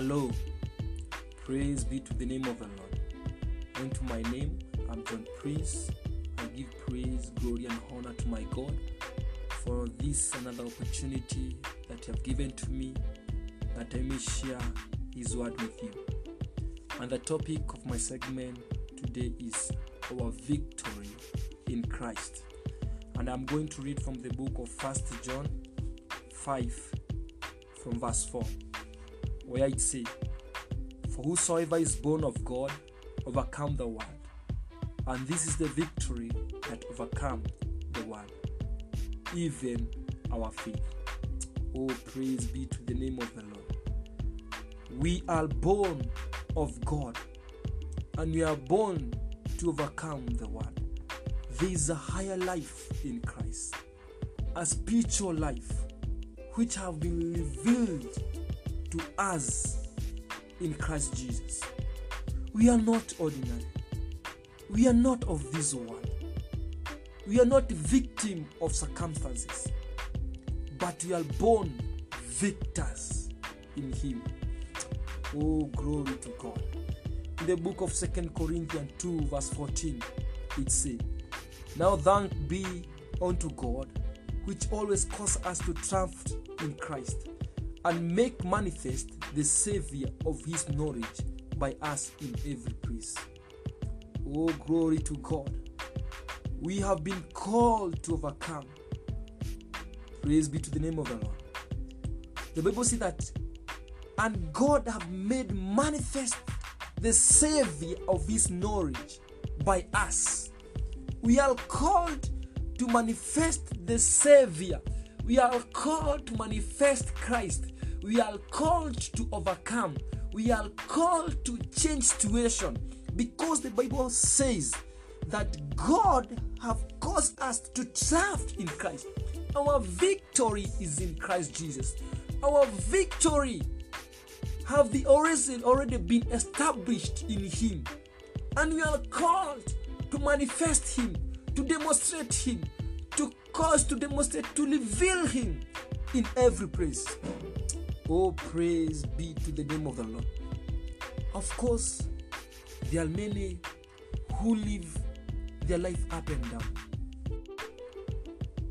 Hello. Praise be to the name of the Lord. And to my name, I'm John Prince. I give praise, glory, and honor to my God for this another opportunity that you have given to me that I may share His word with you. And the topic of my segment today is our victory in Christ. And I'm going to read from the book of First John 5 from verse 4, where it says, For whosoever is born of God overcome the world. And this is the victory that overcome the world, even our faith. Oh, praise be to the name of the Lord. We are born of God, and we are born to overcome the world. There is a higher life in Christ, a spiritual life which have been revealed to us in Christ Jesus. We are not ordinary. We are not of this world. We are not victim of circumstances, but we are born victors in Him. Oh, glory to God. In the book of Second Corinthians 2, verse 14, it says, Now thank be unto God, which always cause us to triumph in Christ, and make manifest the Savior of his knowledge by us in every place. Oh, glory to God. We have been called to overcome. Praise be to the name of the Lord. The Bible says that, and God have made manifest the Savior of his knowledge by us. We are called to manifest the Savior. We are called to manifest Christ. We are called to overcome. We are called to change situation because the Bible says that God have caused us to triumph in Christ. Our victory is in Christ Jesus. Our victory have the origin already been established in Him, and we are called to manifest Him, to demonstrate Him, to cause to demonstrate, to reveal Him in every place. Oh, praise be to the name of the Lord. Of course, there are many who live their life up and down.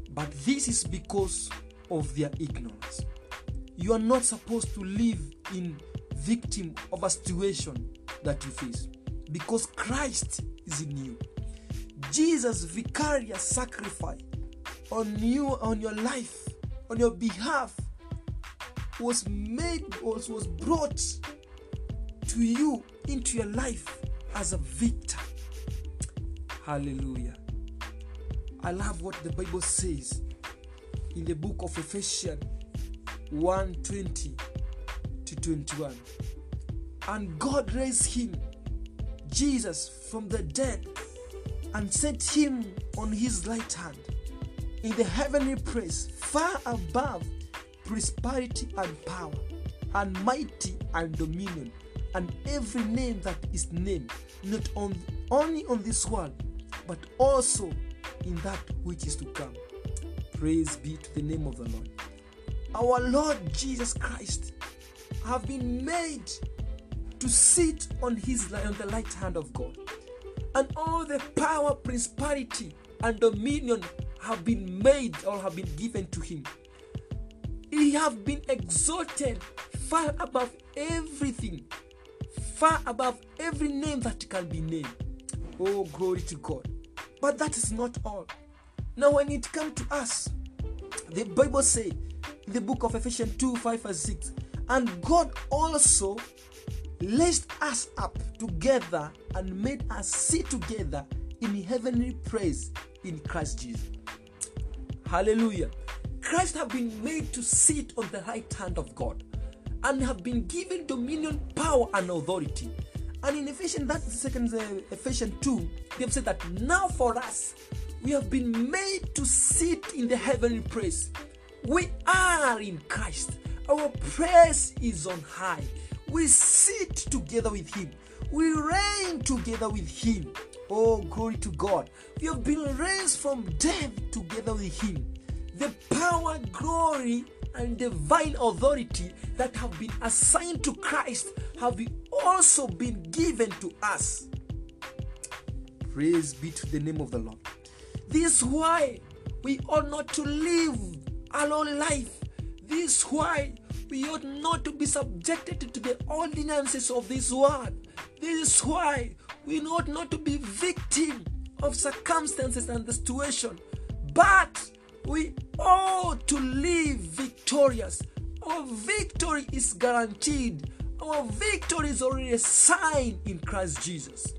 But this is because of their ignorance. You are not supposed to live in victim of a situation that you face because Christ is in you. Jesus' vicarious sacrifice on you, on your life, on your behalf was made, was, was brought to you into your life as a victor. Hallelujah. I love what the Bible says in the book of Ephesians 1 20 to 21. And God raised him, Jesus, from the dead and set him on his right hand in the heavenly place, far above prosperity and power, and mighty and dominion, and every name that is named, not on, only on this world, but also in that which is to come. Praise be to the name of the Lord. Our Lord Jesus Christ have been made to sit on his on the right hand of God. And all the power, prosperity, and dominion have been made or have been given to him. He have been exalted far above everything, far above every name that can be named. Oh, glory to God. But that is not all. Now, when it comes to us, the Bible says in the book of Ephesians 2 5 and 6, and God also raised us up together and made us sit together in heavenly praise in Christ Jesus. Hallelujah. Christ have been made to sit on the right hand of God and have been given dominion, power, and authority. And in Ephesians, that second uh, Ephesians 2, they have said that now for us, we have been made to sit in the heavenly place. We are in Christ. Our praise is on high. We sit together with Him. We reign together with Him. Oh, glory to God. We have been raised from death together with Him. The power, glory, and divine authority that have been assigned to Christ have also been given to us. Praise be to the name of the Lord. This why we ought not to live a low life. This why we ought not to be subjected to the ordinances of this world. This is why we ought not to be victim of circumstances and the situation, but we ought to live victorious. Our victory is guaranteed. Our victory is already a in Christ Jesus.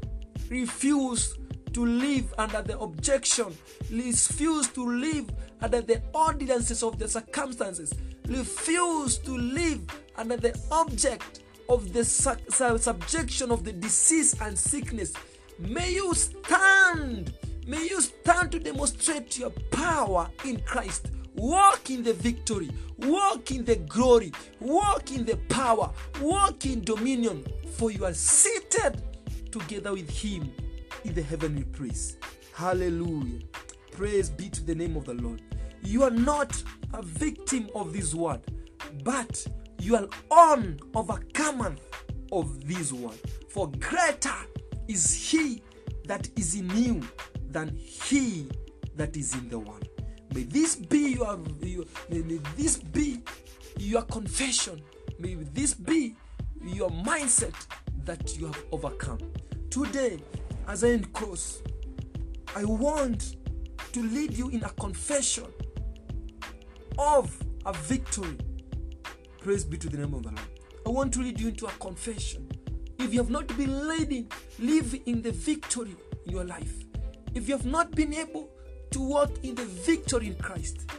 Refuse to live under the objection, refuse to live under the ordinances of the circumstances, refuse to live under the object of the su- subjection of the disease and sickness. May you stand, may you stand to demonstrate your power in Christ. Walk in the victory, walk in the glory, walk in the power, walk in dominion, for you are seated together with Him in the heavenly place. Hallelujah. Praise be to the name of the Lord. You are not a victim of this word, but you are on overcomer of this world. For greater is he that is in you than he that is in the world. May this be your, your may, may this be your confession. May this be your mindset that you have overcome. Today, as I end close, I want to lead you in a confession of a victory. Praise be to the name of the Lord. I want to lead you into a confession. If you have not been leading, live in the victory in your life. If you have not been able to walk in the victory in Christ,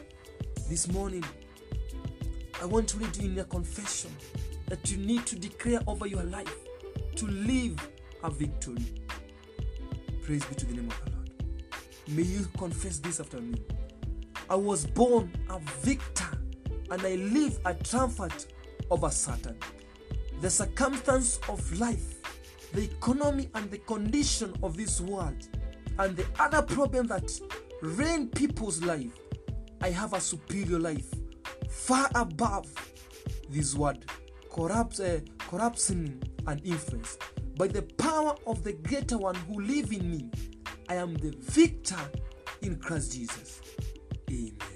this morning, I want to lead you in a confession that you need to declare over your life to live a victory. Praise be to the name of the Lord. May you confess this after me. I was born a victor and I live a triumphant over Satan. The circumstance of life, the economy and the condition of this world, and the other problem that reign people's life, I have a superior life far above this word, corrupt, uh, corruption and influence. By the power of the greater one who live in me, I am the victor in Christ Jesus. Amen.